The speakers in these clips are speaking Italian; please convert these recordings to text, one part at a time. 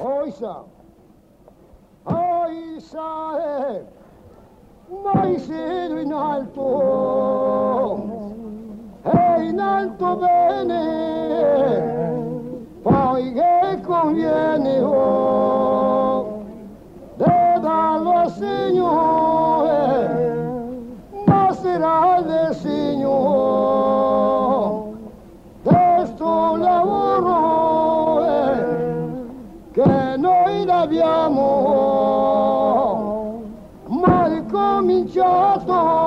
Oisa. Oisa, eh. Mai siedo in alto. E in alto bene. Poi che conviene, oh. De darlo al Signore. L'abbiamo mai cominciato,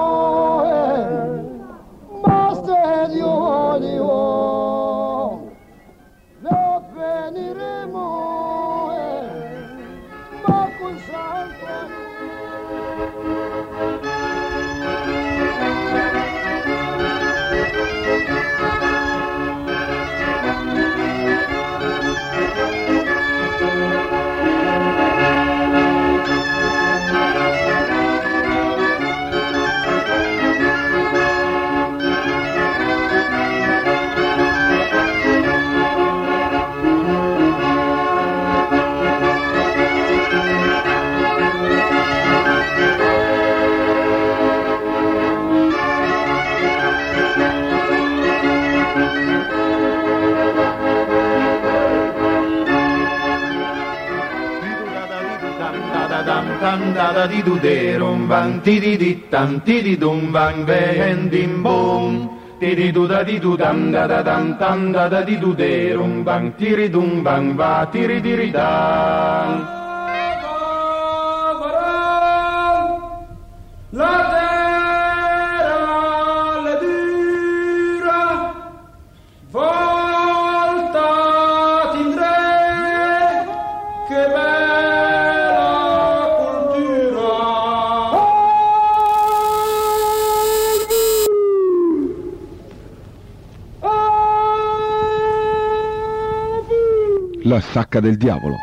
tam da da di du de rum bang ti di di tam ti di dum bang ven dim bum. Ti di du da dam da da dam tam da da di du de rum bang ti ri dum bang va ti ri di sacca del diavolo.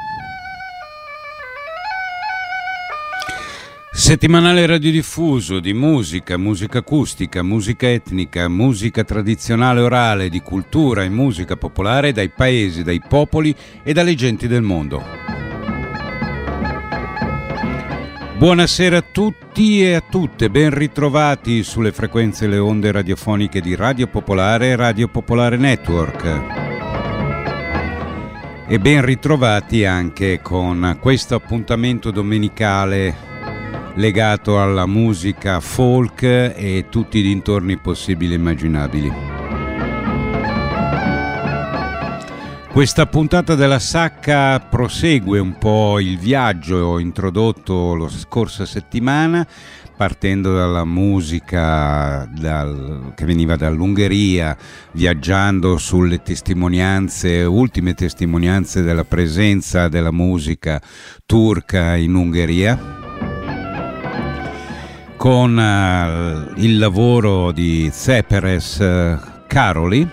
Settimanale radiodiffuso di musica, musica acustica, musica etnica, musica tradizionale orale, di cultura e musica popolare dai paesi, dai popoli e dalle genti del mondo. Buonasera a tutti e a tutte, ben ritrovati sulle frequenze e le onde radiofoniche di Radio Popolare e Radio Popolare Network. E ben ritrovati anche con questo appuntamento domenicale legato alla musica folk e tutti i dintorni possibili e immaginabili. Questa puntata della Sacca prosegue un po' il viaggio introdotto la scorsa settimana partendo dalla musica dal, che veniva dall'Ungheria, viaggiando sulle testimonianze, ultime testimonianze della presenza della musica turca in Ungheria con eh, il lavoro di Zeperes eh, Karoli,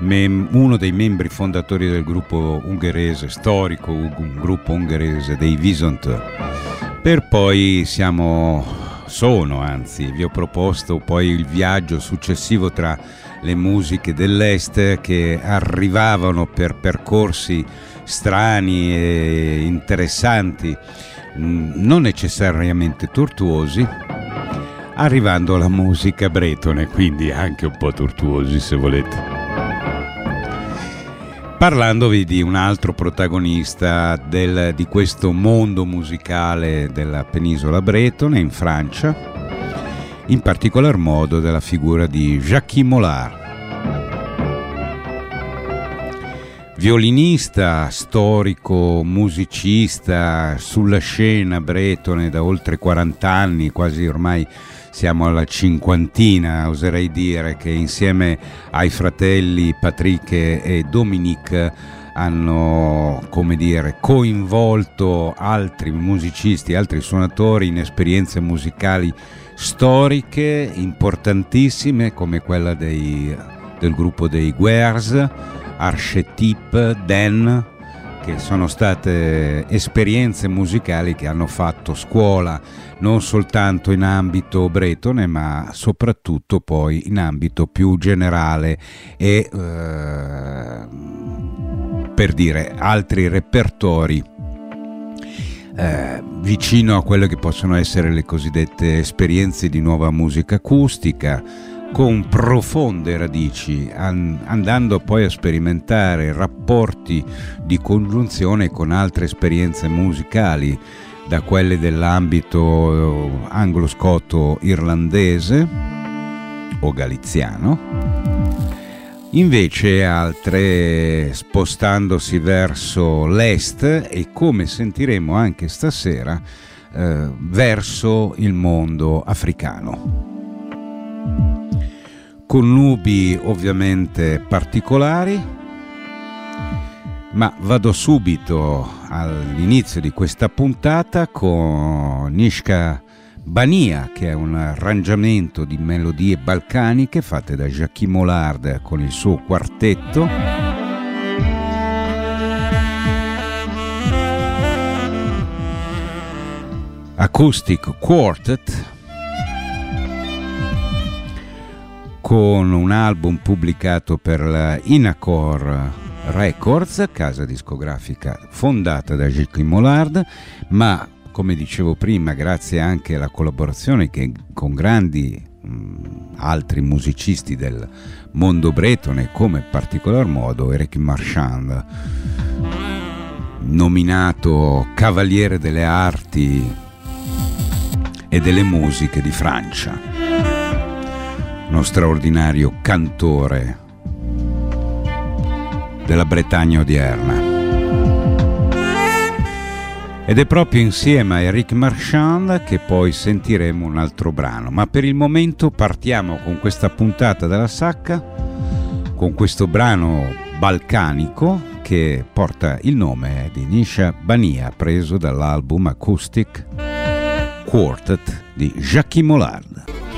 mem- uno dei membri fondatori del gruppo ungherese, storico un gruppo ungherese dei Visont. Per poi siamo, sono anzi, vi ho proposto poi il viaggio successivo tra le musiche dell'Est che arrivavano per percorsi strani e interessanti non necessariamente tortuosi, arrivando alla musica bretone, quindi anche un po' tortuosi se volete. Parlandovi di un altro protagonista del, di questo mondo musicale della penisola bretone in Francia, in particolar modo della figura di Jacques Mollard. Violinista, storico, musicista sulla scena bretone da oltre 40 anni, quasi ormai siamo alla cinquantina, oserei dire che insieme ai fratelli Patrick e Dominique hanno, come dire, coinvolto altri musicisti, altri suonatori in esperienze musicali storiche importantissime come quella dei, del gruppo dei Guers Archetype, Den, che sono state esperienze musicali che hanno fatto scuola non soltanto in ambito bretone, ma soprattutto poi in ambito più generale e eh, per dire altri repertori eh, vicino a quelle che possono essere le cosiddette esperienze di nuova musica acustica, con profonde radici, an- andando poi a sperimentare rapporti di congiunzione con altre esperienze musicali, da quelle dell'ambito eh, anglo-scoto irlandese o galiziano invece altre spostandosi verso l'est e come sentiremo anche stasera eh, verso il mondo africano. Con nubi ovviamente particolari, ma vado subito all'inizio di questa puntata con Nishka Bania, che è un arrangiamento di melodie balcaniche fatte da Jacques Mollard con il suo quartetto. Acoustic Quartet con un album pubblicato per la Inacor Records, casa discografica fondata da Jacques Mollard, ma come dicevo prima, grazie anche alla collaborazione che, con grandi mh, altri musicisti del mondo bretone, come in particolar modo Eric Marchand, nominato Cavaliere delle Arti e delle Musiche di Francia, uno straordinario cantore della Bretagna odierna. Ed è proprio insieme a Eric Marchand che poi sentiremo un altro brano. Ma per il momento partiamo con questa puntata della sacca, con questo brano balcanico che porta il nome di Nisha Bania, preso dall'album Acoustic Quartet di Jacques Mollard.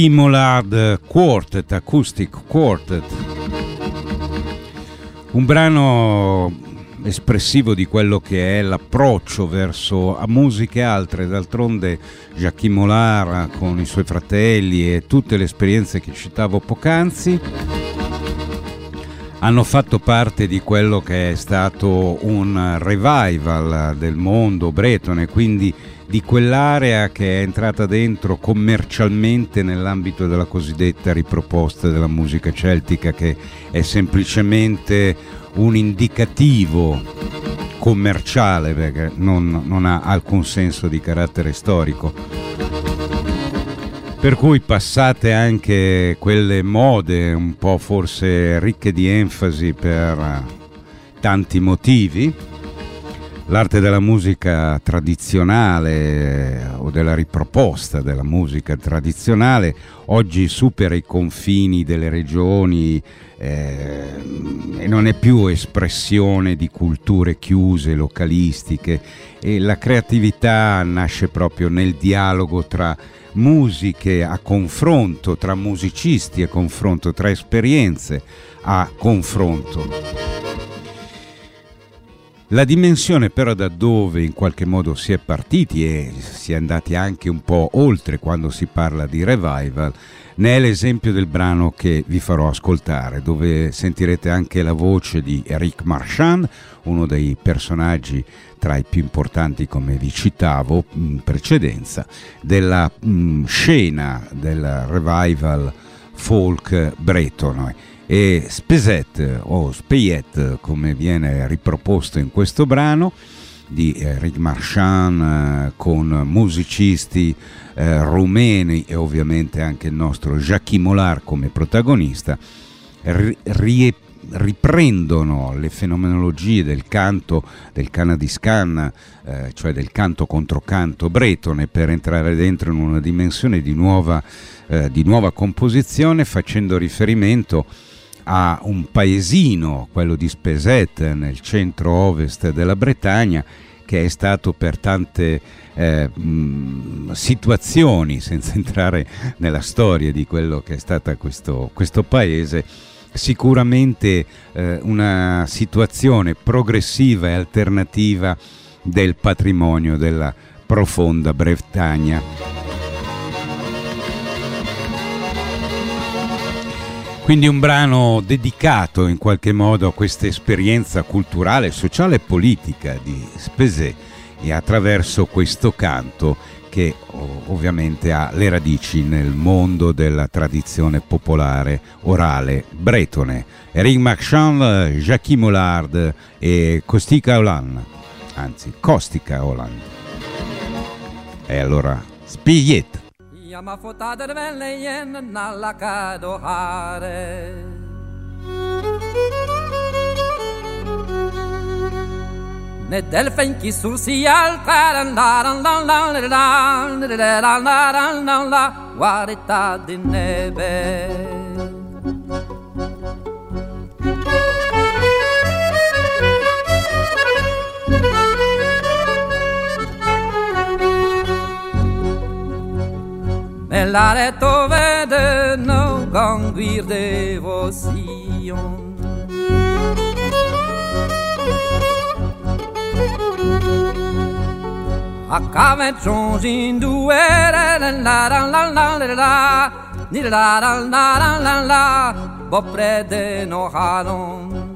Jackie Mollard Quartet, Acoustic Quartet. Un brano espressivo di quello che è l'approccio verso a musiche altre. D'altronde Jacques Molara con i suoi fratelli e tutte le esperienze che citavo poc'anzi hanno fatto parte di quello che è stato un revival del mondo bretone, quindi di quell'area che è entrata dentro commercialmente nell'ambito della cosiddetta riproposta della musica celtica, che è semplicemente un indicativo commerciale perché non, non ha alcun senso di carattere storico. Per cui passate anche quelle mode un po' forse ricche di enfasi per tanti motivi, l'arte della musica tradizionale o della riproposta della musica tradizionale oggi supera i confini delle regioni eh, e non è più espressione di culture chiuse, localistiche e la creatività nasce proprio nel dialogo tra musiche a confronto, tra musicisti a confronto, tra esperienze a confronto. La dimensione però da dove in qualche modo si è partiti e si è andati anche un po' oltre quando si parla di revival, ne è l'esempio del brano che vi farò ascoltare, dove sentirete anche la voce di Eric Marchand, uno dei personaggi tra i più importanti, come vi citavo in precedenza, della mh, scena del revival folk bretone e Spezet o Speyet come viene riproposto in questo brano di eh, Rick Marchand eh, con musicisti eh, rumeni e ovviamente anche il nostro Jacques Molar come protagonista ri- riprendono le fenomenologie del canto del Canadiscan, eh, cioè del canto contro canto bretone per entrare dentro in una dimensione di nuova, eh, di nuova composizione facendo riferimento a a un paesino, quello di Speset, nel centro-ovest della Bretagna, che è stato per tante eh, mh, situazioni, senza entrare nella storia di quello che è stato questo, questo paese, sicuramente eh, una situazione progressiva e alternativa del patrimonio della profonda Bretagna. Quindi un brano dedicato in qualche modo a questa esperienza culturale, sociale e politica di Spesè e attraverso questo canto che ovviamente ha le radici nel mondo della tradizione popolare orale bretone. Eric Marchand, Jacques Mollard e Costica Hollande, anzi Costica Hollande. E allora, Spiglietta. Ja ma fotade velle jen nalla cado hare Ne delfen ki sursi al taran daran dan dan dan dan dan dan dan lare tove vede no gant gwir devozion. A kavet chonjin duere la la la la la la ni la la la la la la bo prede no halon.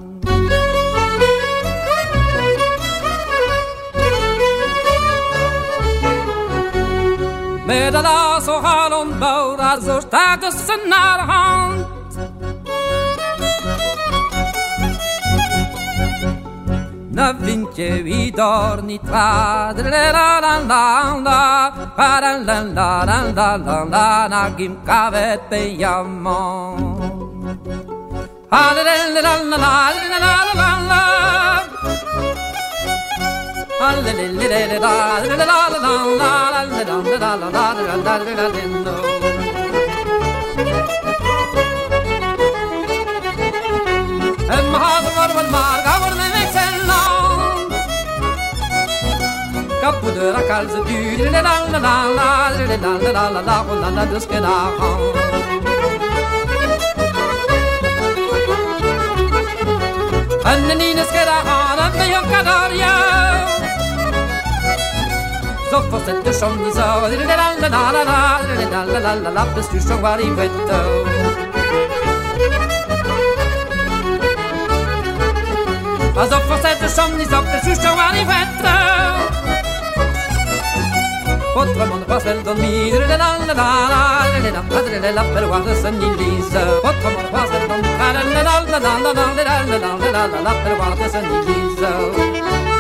Med alla så har hon båda så starka när han Na vince vi dorni tra la la la la la para la la la la la la la na gim kavet pe yammo la la la la la la la la Kapıdıra kalzı düğüle la la la la la la la la la la la duske la Annenine skera me io cadaria Så fortsätter som ni sa Lappes du som var i vetto Så fortsätter som ni sa Lappes du som var i vetto Otra mondo pas vel dormir la la la la la la la padre la la per guarda san in lisa Otra mondo pas vel dormir la la la la la la la la la la la la per guarda san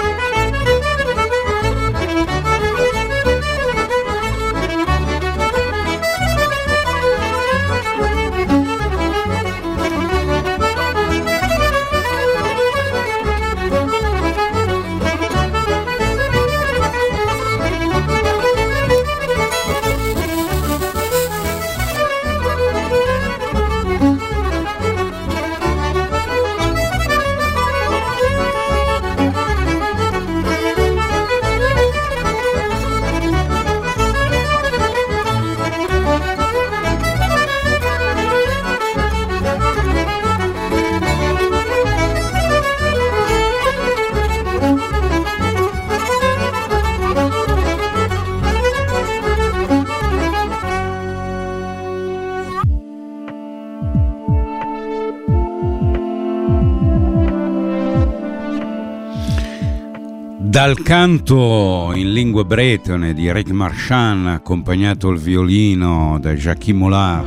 Dal canto in lingua bretone di Eric Marchand, accompagnato al violino da Jacques Mollard,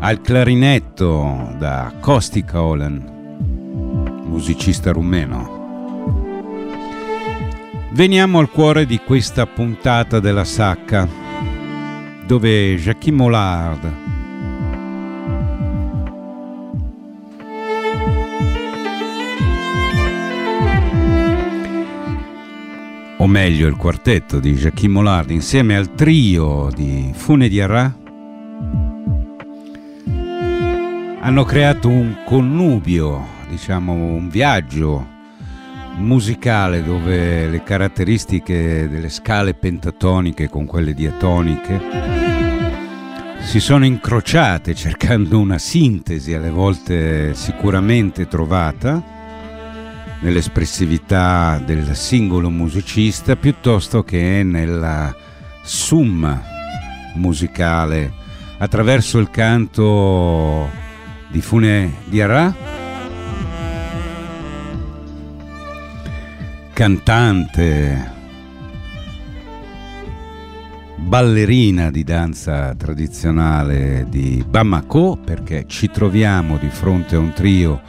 al clarinetto da Kosti Kaulen, musicista rumeno. Veniamo al cuore di questa puntata della Sacca, dove Jacques Mollard o meglio il quartetto di Jacques Mollard insieme al trio di Fune di Arra hanno creato un connubio, diciamo un viaggio musicale dove le caratteristiche delle scale pentatoniche con quelle diatoniche si sono incrociate cercando una sintesi alle volte sicuramente trovata nell'espressività del singolo musicista piuttosto che nella summa musicale. Attraverso il canto di Fune Diarra, cantante, ballerina di danza tradizionale di Bamako, perché ci troviamo di fronte a un trio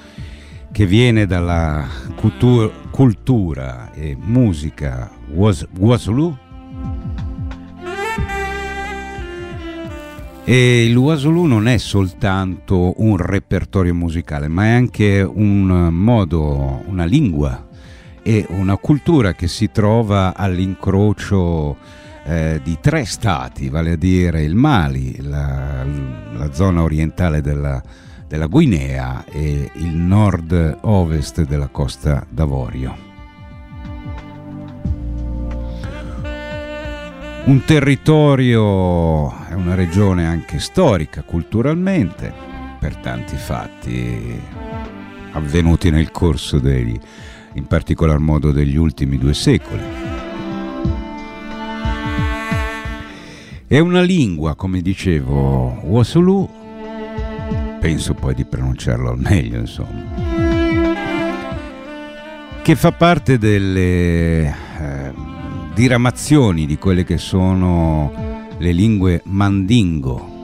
che viene dalla cultura, cultura e musica Wasulu e il Wasulu non è soltanto un repertorio musicale ma è anche un modo, una lingua e una cultura che si trova all'incrocio eh, di tre stati, vale a dire il Mali, la, la zona orientale della, della Guinea e il nord-ovest della Costa d'Avorio. Un territorio è una regione anche storica culturalmente per tanti fatti avvenuti nel corso degli, in particolar modo degli ultimi due secoli. È una lingua, come dicevo, Wasulu penso poi di pronunciarlo al meglio, insomma, che fa parte delle eh, diramazioni di quelle che sono le lingue mandingo.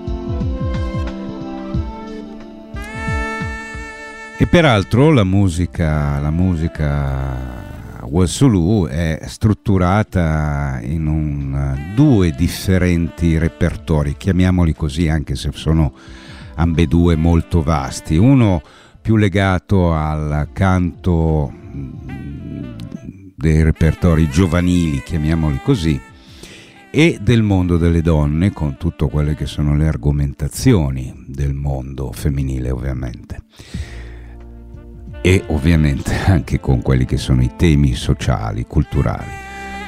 E peraltro la musica, la musica Wasulu è strutturata in un, due differenti repertori, chiamiamoli così anche se sono ambedue molto vasti, uno più legato al canto mm, dei repertori giovanili, chiamiamoli così, e del mondo delle donne, con tutte quelle che sono le argomentazioni del mondo femminile ovviamente. E ovviamente anche con quelli che sono i temi sociali, culturali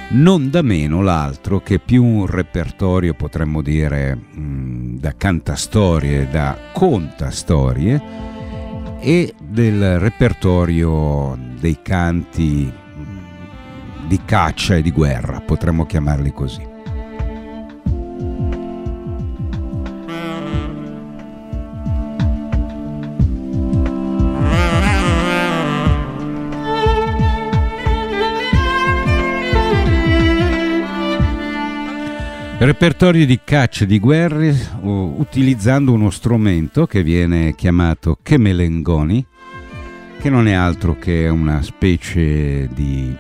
non da meno l'altro che più un repertorio potremmo dire mh, da cantastorie, da contastorie e del repertorio dei canti di caccia e di guerra, potremmo chiamarli così. Repertorio di caccia e di guerre utilizzando uno strumento che viene chiamato Kemelengoni, che non è altro che una specie di,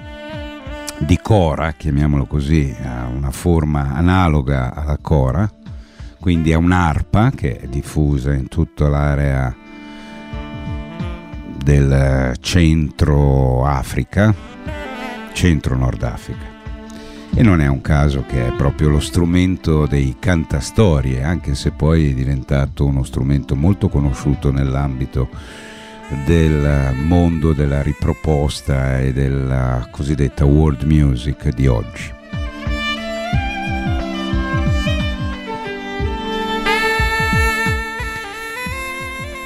di cora, chiamiamolo così, ha una forma analoga alla cora, quindi è un'arpa che è diffusa in tutta l'area del centro Africa, centro Nord Africa e non è un caso che è proprio lo strumento dei cantastorie, anche se poi è diventato uno strumento molto conosciuto nell'ambito del mondo della riproposta e della cosiddetta world music di oggi.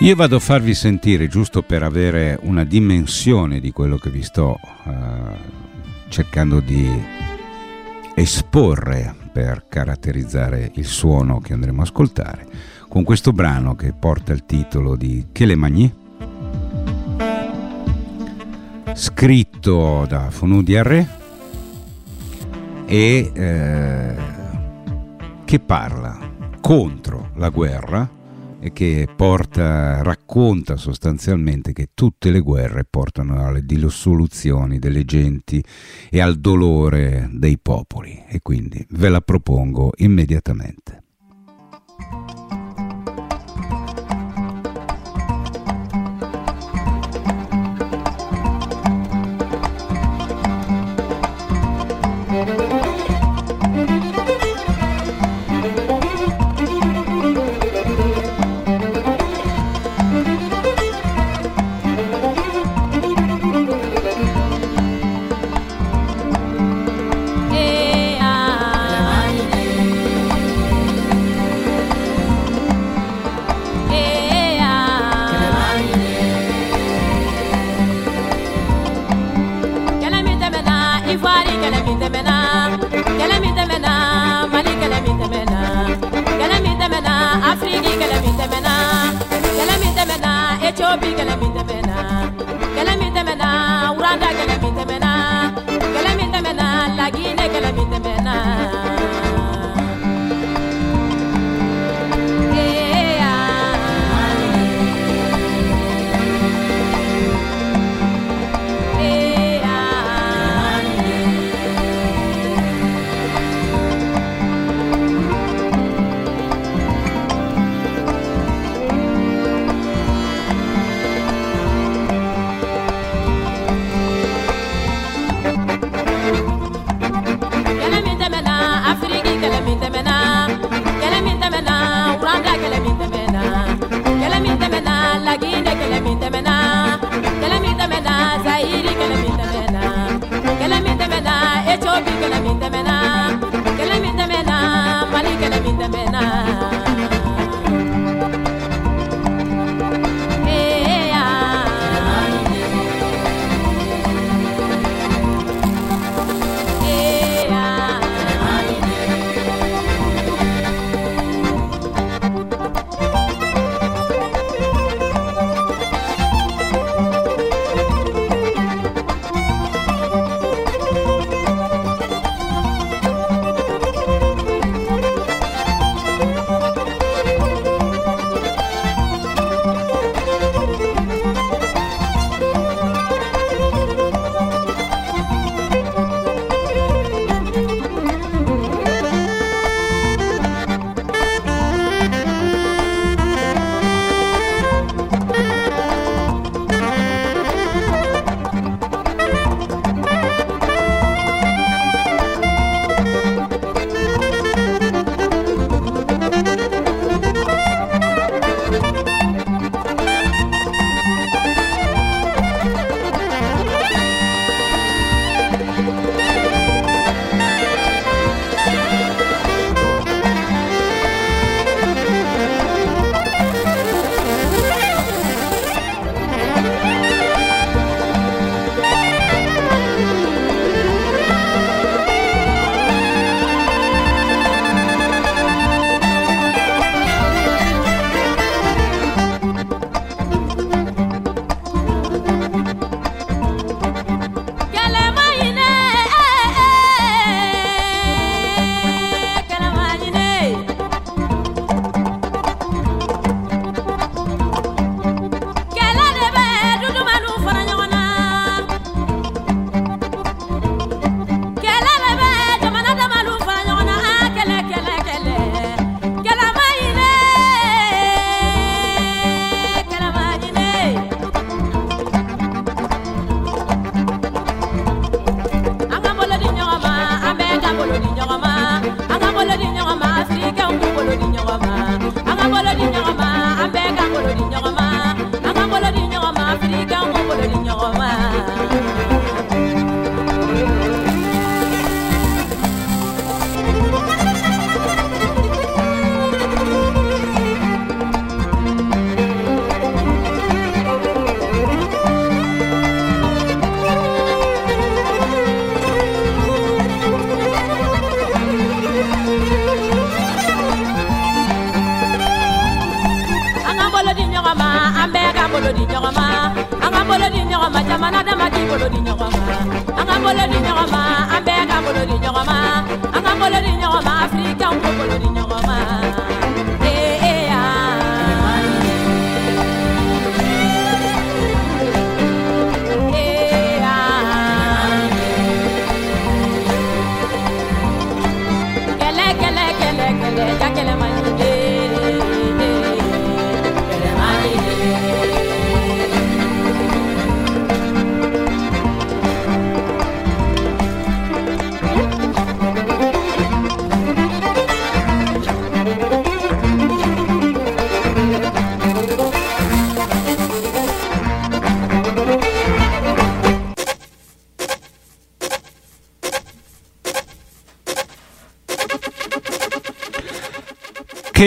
Io vado a farvi sentire, giusto per avere una dimensione di quello che vi sto uh, cercando di esporre per caratterizzare il suono che andremo a ascoltare con questo brano che porta il titolo di Che le Magni? Scritto da Fonu Diarre e eh, che parla contro la guerra che porta, racconta sostanzialmente che tutte le guerre portano alle dissoluzioni delle genti e al dolore dei popoli e quindi ve la propongo immediatamente.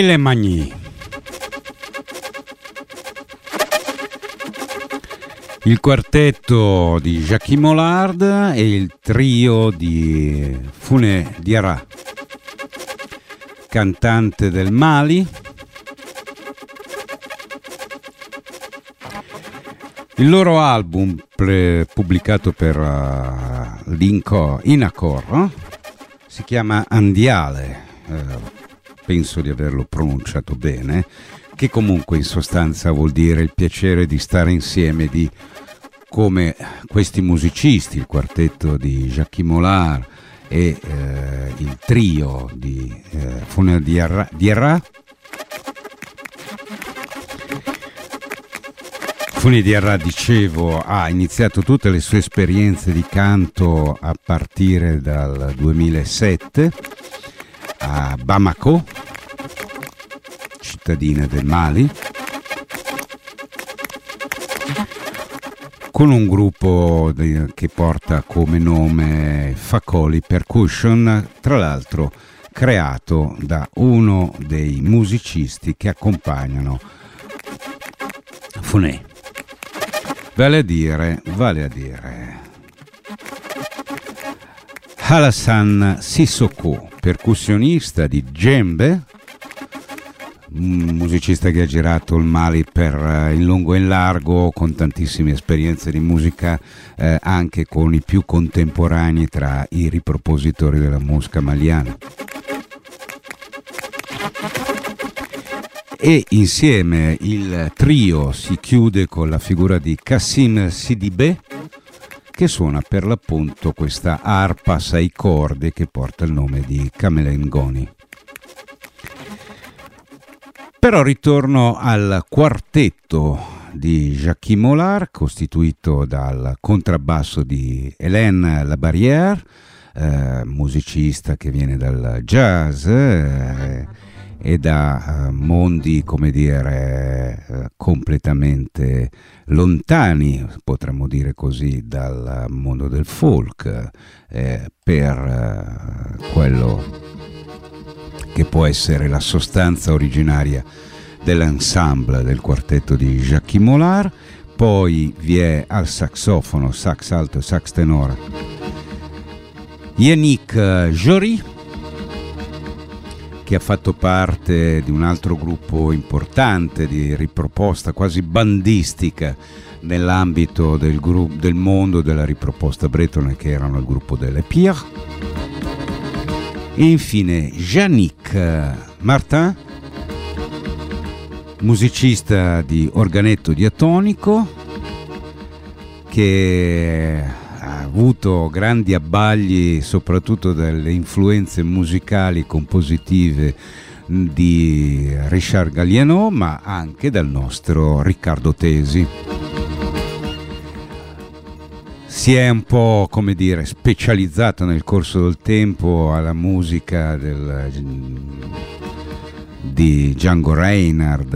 Che le magni. Il quartetto di Jacques Mollard e il trio di Fune Diarra, cantante del Mali. Il loro album pre- pubblicato per uh, l'Inco Inacor eh, si chiama Andiale. eh, penso di averlo pronunciato bene, che comunque in sostanza vuol dire il piacere di stare insieme, di come questi musicisti, il quartetto di Jacques Mollard e eh, il trio di eh, Fune Diarra, Diarra Funi Diarra, dicevo, ha iniziato tutte le sue esperienze di canto a partire dal 2007 a Bamako, cittadina del Mali, con un gruppo che porta come nome Facoli Percussion, tra l'altro creato da uno dei musicisti che accompagnano Funé. Vale a dire, vale a dire Halassan Sissoko, percussionista di djembe, un musicista che ha girato il Mali per eh, in lungo e in largo, con tantissime esperienze di musica, eh, anche con i più contemporanei tra i ripropositori della musica maliana. E insieme il trio si chiude con la figura di Kassim Sidibé, che suona per l'appunto questa arpa a sei corde che porta il nome di Camelengoni. Però ritorno al quartetto di Jacques Mollard, costituito dal contrabbasso di Hélène Labarrière, eh, musicista che viene dal jazz eh, e da eh, mondi, come dire, eh, completamente lontani, potremmo dire così, dal mondo del folk, eh, per quello che può essere la sostanza originaria dell'ensemble del quartetto di Jacques Mollard, poi vi è al saxofono, sax alto e sax tenore, Yannick Jory, che ha fatto parte di un altro gruppo importante di riproposta quasi bandistica nell'ambito del, gru- del mondo della riproposta bretone che erano il gruppo delle Pierre. E infine Yannick Martin, musicista di organetto diatonico che ha avuto grandi abbagli soprattutto dalle influenze musicali compositive di Richard Galliano ma anche dal nostro Riccardo Tesi. Si è un po' come dire specializzato nel corso del tempo alla musica del, di Django Reinhardt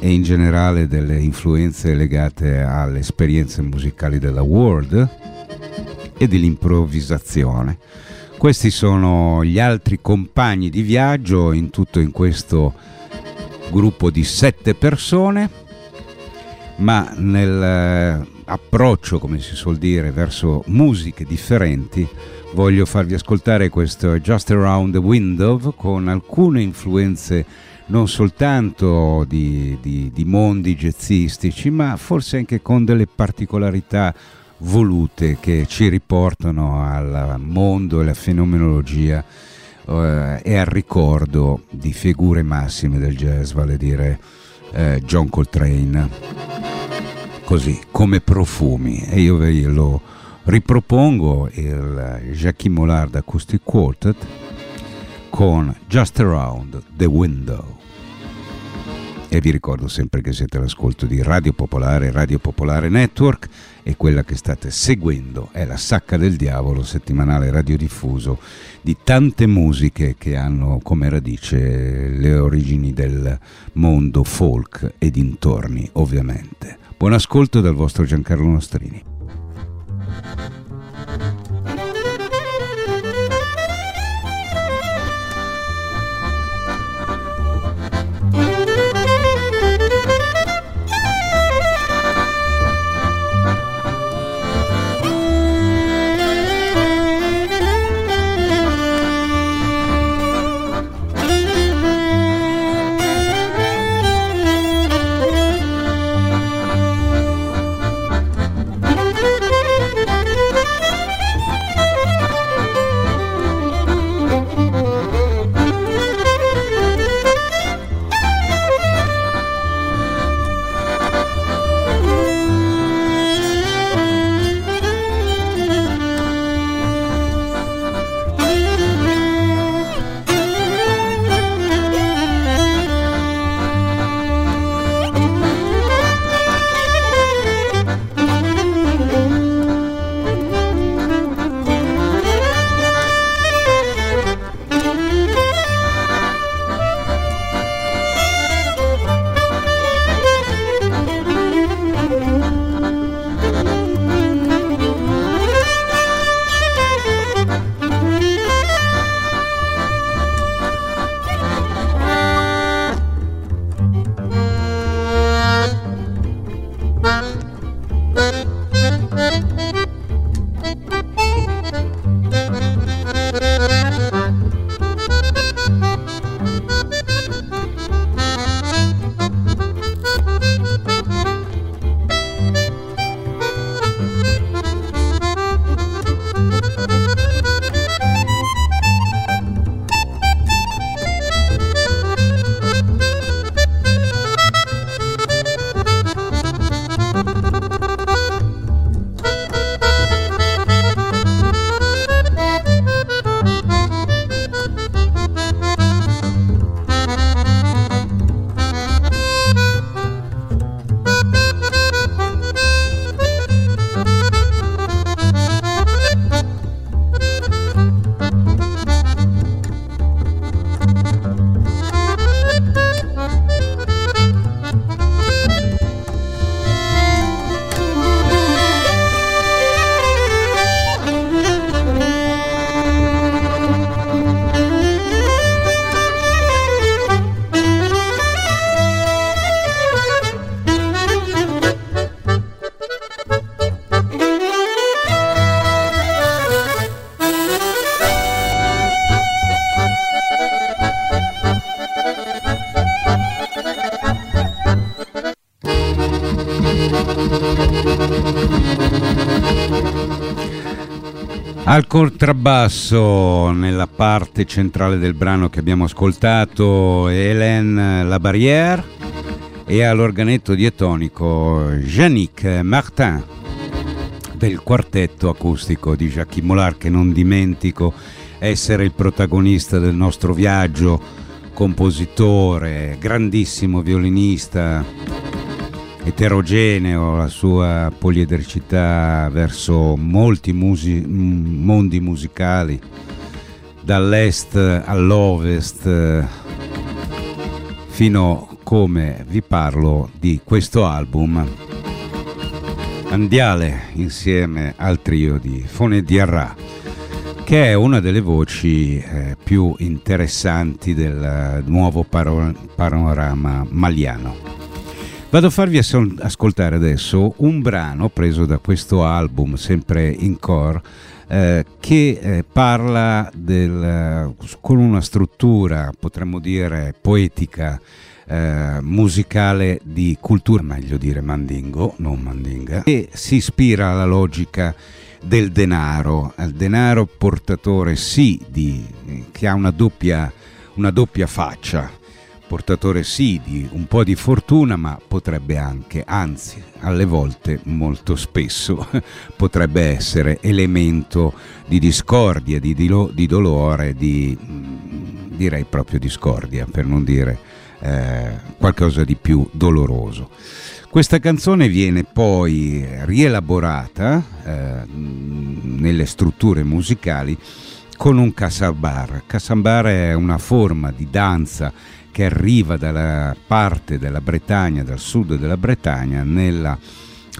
e in generale delle influenze legate alle esperienze musicali della world e dell'improvvisazione. Questi sono gli altri compagni di viaggio in tutto in questo gruppo di sette persone, ma nel approccio, come si suol dire, verso musiche differenti, voglio farvi ascoltare questo Just Around the Window con alcune influenze non soltanto di, di, di mondi jazzistici, ma forse anche con delle particolarità volute che ci riportano al mondo e alla fenomenologia eh, e al ricordo di figure massime del jazz, vale dire eh, John Coltrane, così come profumi. E io ve lo ripropongo il Jackie Mollard Acoustic Quartet con Just Around the Window. E vi ricordo sempre che siete all'ascolto di Radio Popolare, Radio Popolare Network e quella che state seguendo è la Sacca del Diavolo, settimanale radiodiffuso di tante musiche che hanno come radice le origini del mondo folk e dintorni, ovviamente. Buon ascolto dal vostro Giancarlo Nostrini. Al contrabbasso, nella parte centrale del brano che abbiamo ascoltato, Hélène Labarrière e all'organetto diatonico Yannick Martin del quartetto acustico di Jacques Mollard che non dimentico essere il protagonista del nostro viaggio, compositore, grandissimo violinista, eterogeneo, la sua poliedricità verso molti musi- mondi musicali, dall'est all'ovest, fino come vi parlo di questo album. Andiale insieme al trio di Fone Diarra, che è una delle voci eh, più interessanti del nuovo paro- panorama maliano. Vado a farvi ascoltare adesso un brano preso da questo album, sempre in core, eh, che eh, parla del, con una struttura, potremmo dire, poetica, eh, musicale di cultura, meglio dire mandingo, non mandinga, e si ispira alla logica del denaro, al denaro portatore sì di, che ha una doppia, una doppia faccia, portatore sì di un po' di fortuna, ma potrebbe anche, anzi, alle volte, molto spesso, potrebbe essere elemento di discordia, di, di, di dolore, di mm, direi proprio discordia, per non dire eh, qualcosa di più doloroso. Questa canzone viene poi rielaborata eh, nelle strutture musicali con un casambar. Casambar è una forma di danza che arriva dalla parte della Bretagna, dal sud della Bretagna, nella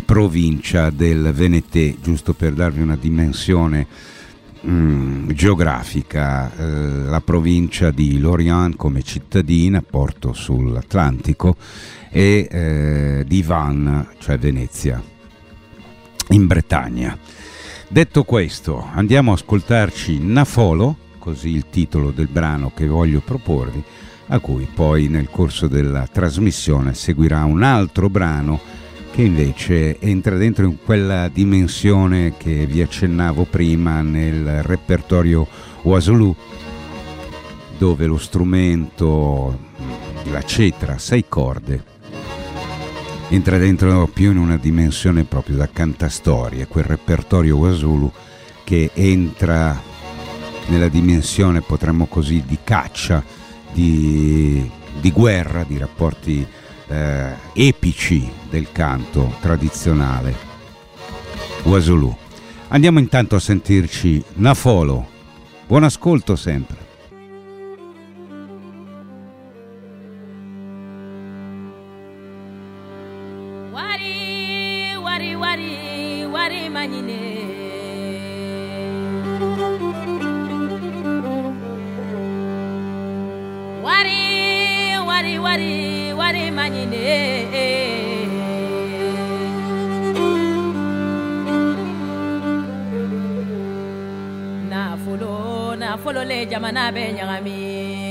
provincia del Veneté, giusto per darvi una dimensione mm, geografica, eh, la provincia di Lorient come cittadina, porto sull'Atlantico, e eh, di Vannes, cioè Venezia, in Bretagna. Detto questo, andiamo a ascoltarci Nafolo, così il titolo del brano che voglio proporvi, a cui poi nel corso della trasmissione seguirà un altro brano che invece entra dentro in quella dimensione che vi accennavo prima nel repertorio Wasulu, dove lo strumento, la cetra, sei corde, entra dentro più in una dimensione proprio da cantastorie, quel repertorio Wasulu che entra nella dimensione, potremmo così, di caccia, di, di guerra, di rapporti eh, epici del canto tradizionale Wasulu. Andiamo intanto a sentirci Nafolo. Buon ascolto sempre. wari wari wari wari maɲine wari wari wari maɲine nafolo nafolo le jamana bɛ ɲagami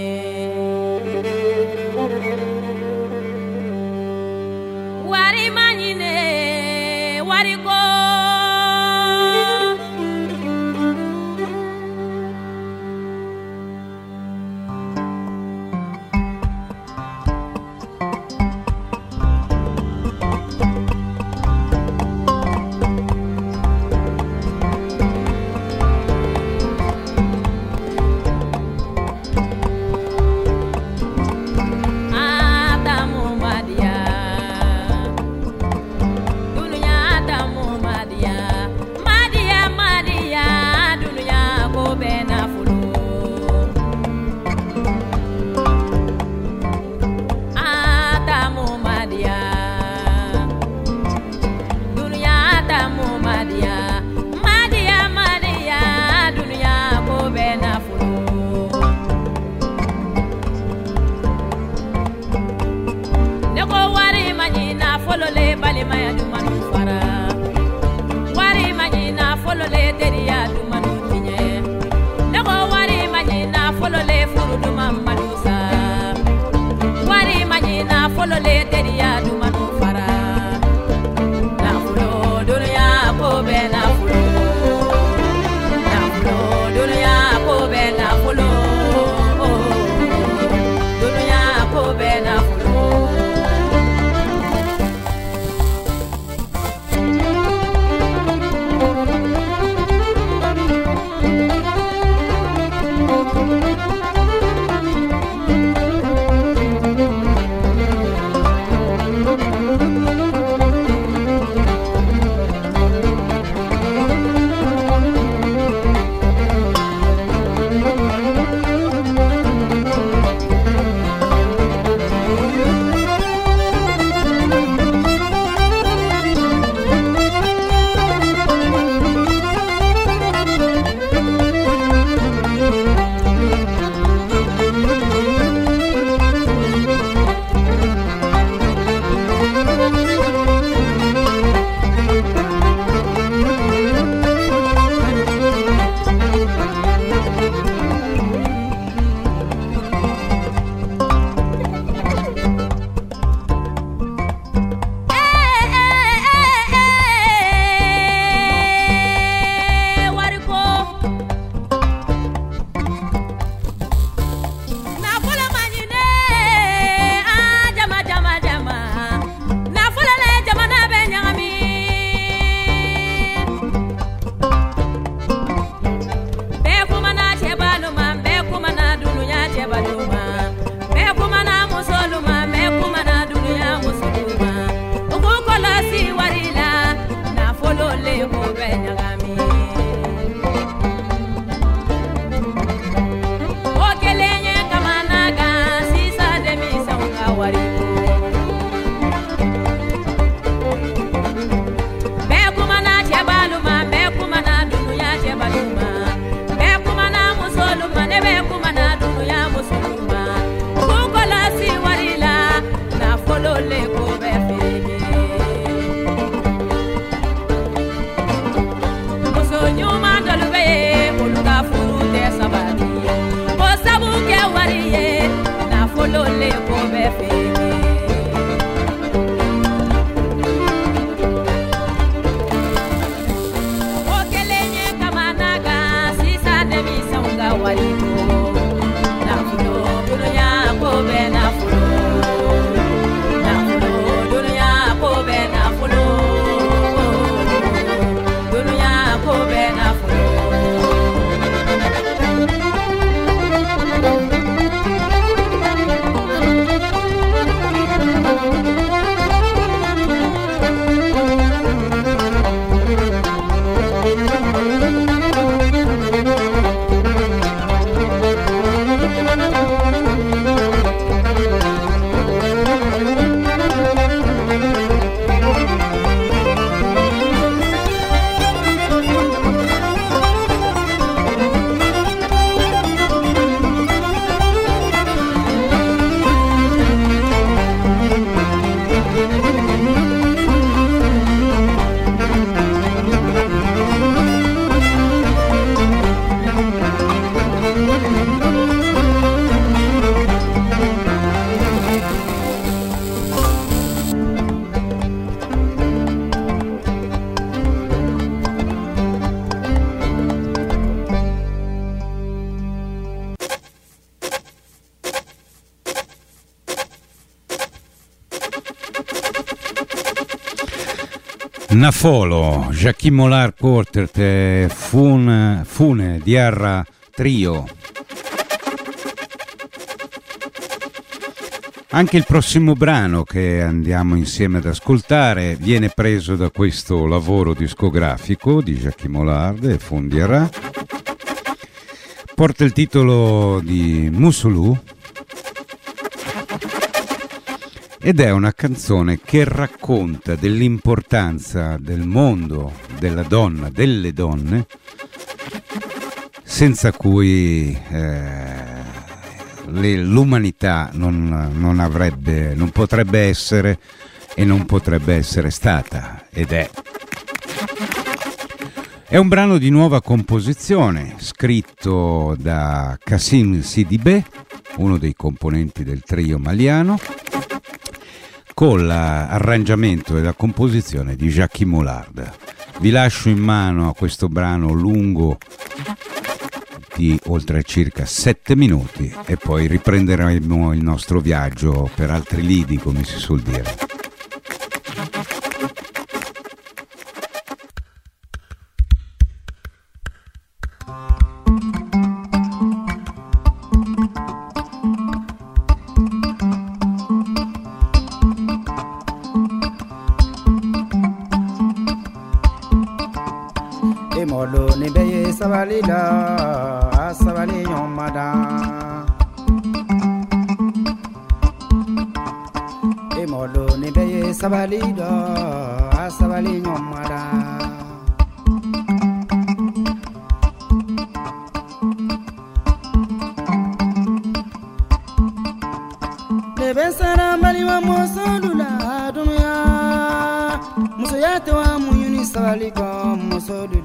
Nafolo, Jacquim Molar Quartet, Fun, Fune, Diarra Trio. Anche il prossimo brano che andiamo insieme ad ascoltare viene preso da questo lavoro discografico di Jacquim Mollard e Fun Diarra. Porta il titolo di Musulu ed è una canzone che racconta dell'importanza del mondo, della donna, delle donne, senza cui eh, l'umanità non, non avrebbe, non potrebbe essere e non potrebbe essere stata ed è. È un brano di nuova composizione, scritto da Kassim Sidibe, uno dei componenti del trio maliano, con l'arrangiamento e la composizione di Jacques Mollard. Vi lascio in mano a questo brano lungo di oltre circa 7 minuti e poi riprenderemo il nostro viaggio per altri lidi, come si suol dire. Mɔdo ni bɛɛ sabali la a sabali ɲɔgɔn ma da e mɔdo ni bɛɛ ye sabali la a sabali ɲɔgɔn ma da ne bɛ sara balima muso la dunuya musoya tɛ wa muɲu ni sabali kɔ muso dule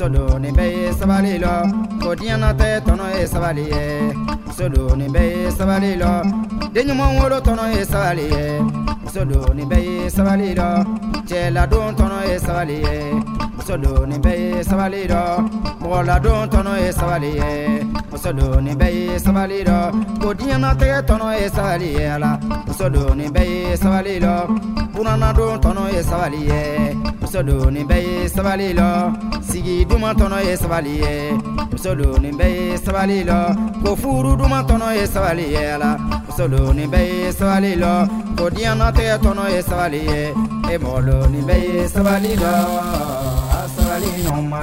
muso do nin bɛɛ ye sabali lɔ ko diɲɛna tɛ tɔnɔ ye sabali ye muso do nin bɛɛ ye sabali lɔ den ɲuman wolo tɔnɔ ye sabali ye muso do nin bɛɛ ye sabali lɔ cɛladon tɔnɔ ye sabali ye muso do nin bɛɛ ye sabali lɔ mɔgɔladon tɔnɔ ye sabali ye muso do nin bɛɛ ye sabali lɔ ko diɲɛnatigɛ tɔnɔ ye sabali ye ala muso do nin bɛɛ ye sabali lɔ bunanadon tɔnɔ ye sabali ye muso do nin ye sabali lɔ sigi duman tɔnɔ ye sabali ye. Muso do nin bɛɛ ye sabali lɔ. Ko furu duman tɔnɔ ye sabali ye ala muso do nin bɛɛ ye sabali lɔ. Ko diɲɛnatigɛ tɔnɔ ye sabali ye. E mɔgɔ bɛɛ ye sabali lɔ. A sabali ɲɔgɔn ma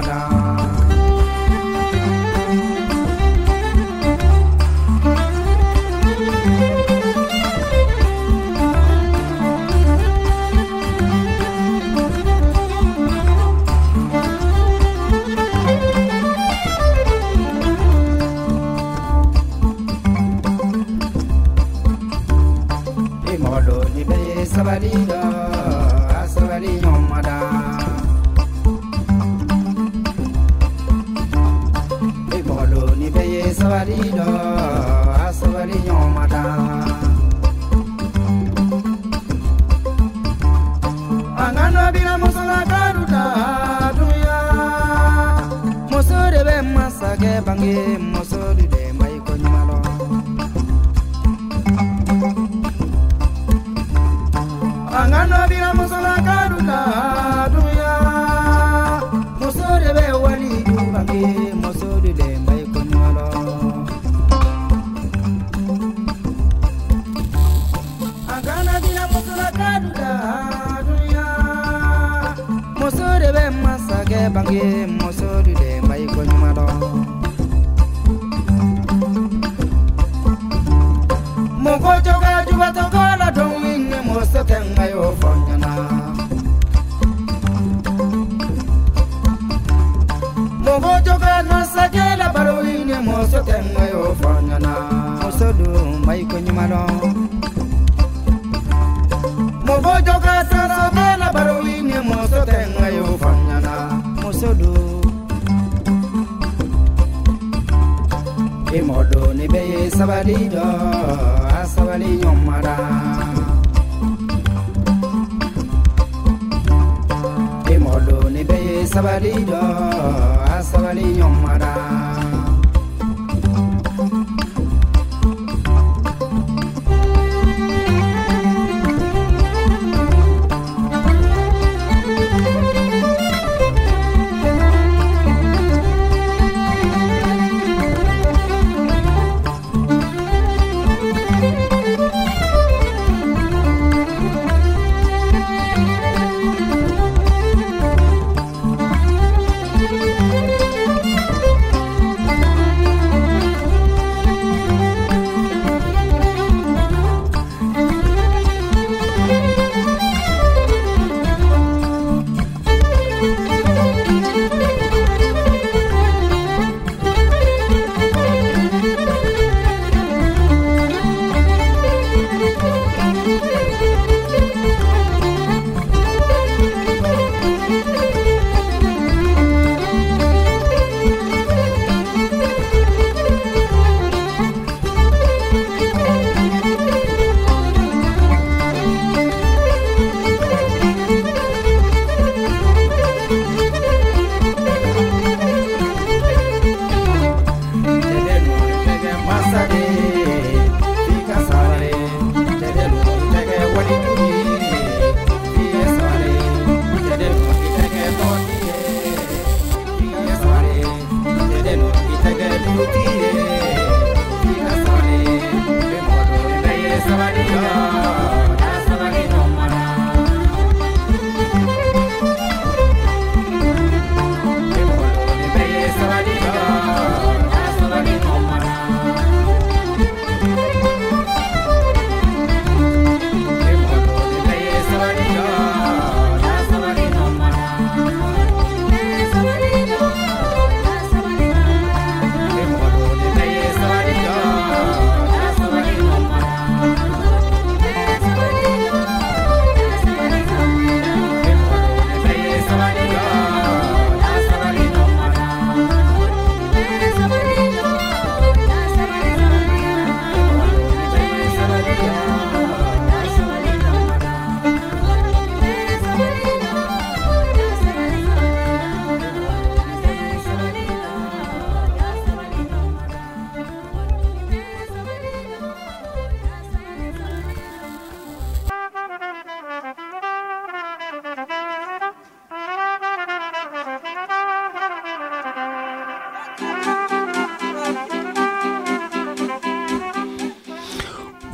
sabali dɔ a sabali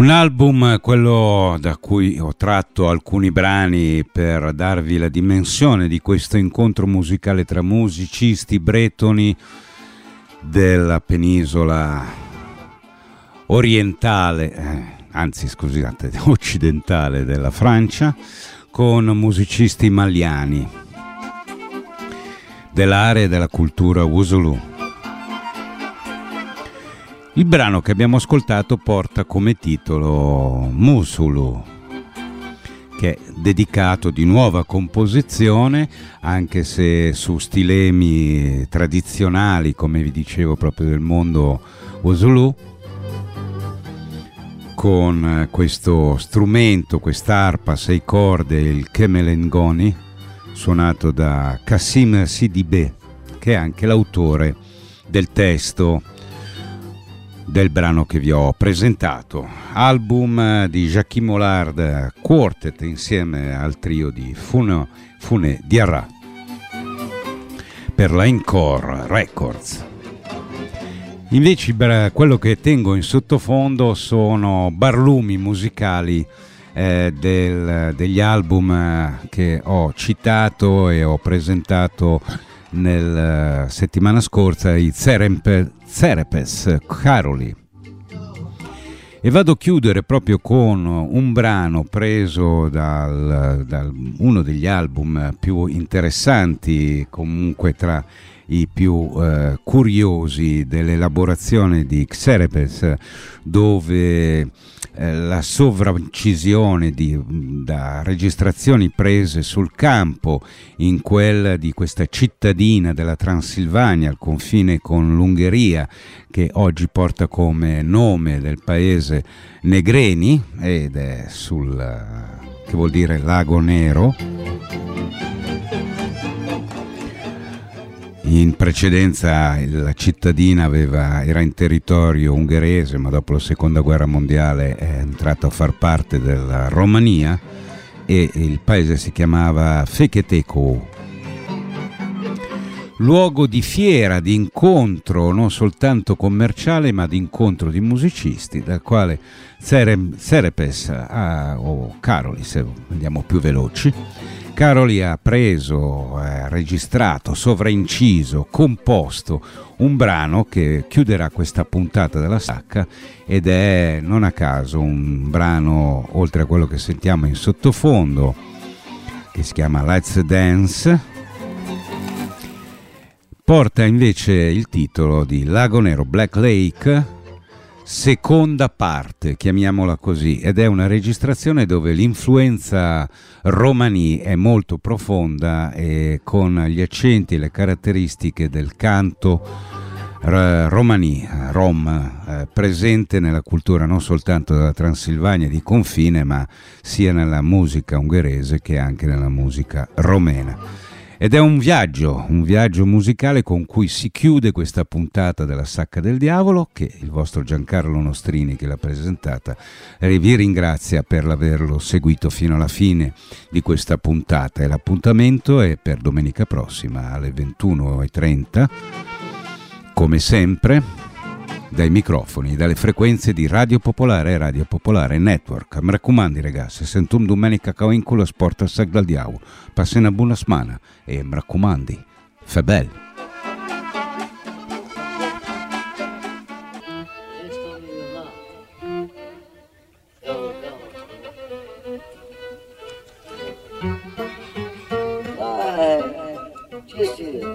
Un album, quello da cui ho tratto alcuni brani per darvi la dimensione di questo incontro musicale tra musicisti bretoni della penisola orientale, eh, anzi scusate, occidentale della Francia, con musicisti maliani dell'area della cultura Wusulu. Il brano che abbiamo ascoltato porta come titolo Musulu, che è dedicato di nuova composizione, anche se su stilemi tradizionali, come vi dicevo, proprio del mondo Osulu, con questo strumento, quest'arpa, sei corde, il Kemelengoni, suonato da Kassim Sidibe, che è anche l'autore del testo del brano che vi ho presentato. Album di Jacques Mollard Quartet insieme al trio di Fune, Fune Diarra per la Encore Records. Invece quello che tengo in sottofondo sono barlumi musicali eh, del, degli album eh, che ho citato e ho presentato nella settimana scorsa, i Zerempe, Zerepes Caroli. E vado a chiudere proprio con un brano preso da uno degli album più interessanti, comunque tra i più eh, curiosi dell'elaborazione di Xerepes, dove eh, la sovraincisione di, da registrazioni prese sul campo in quella di questa cittadina della Transilvania al confine con l'Ungheria che oggi porta come nome del paese Negreni ed è sul che vuol dire lago nero In precedenza la cittadina aveva, era in territorio ungherese, ma dopo la seconda guerra mondiale è entrata a far parte della Romania e il paese si chiamava Fecheteco. Luogo di fiera, di incontro non soltanto commerciale ma di incontro di musicisti, dal quale Serepes ah, o Caroli, se andiamo più veloci, Caroli ha preso, eh, registrato, sovrainciso, composto un brano che chiuderà questa puntata della sacca ed è non a caso un brano oltre a quello che sentiamo in sottofondo che si chiama Let's Dance. Porta invece il titolo di Lago Nero Black Lake seconda parte, chiamiamola così, ed è una registrazione dove l'influenza romani è molto profonda e con gli accenti e le caratteristiche del canto romani, rom, eh, presente nella cultura non soltanto della Transilvania di confine, ma sia nella musica ungherese che anche nella musica romena. Ed è un viaggio, un viaggio musicale con cui si chiude questa puntata della Sacca del Diavolo che il vostro Giancarlo Nostrini che l'ha presentata vi ringrazia per averlo seguito fino alla fine di questa puntata. E l'appuntamento è per domenica prossima alle 21.30 come sempre dai microfoni, dalle frequenze di Radio Popolare e Radio Popolare Network. Mi raccomando, ragazzi, se sentum domenica cavincola sport al diavolo. Passi una buona smana e mi raccomando, fa bel. Eh, eh, Just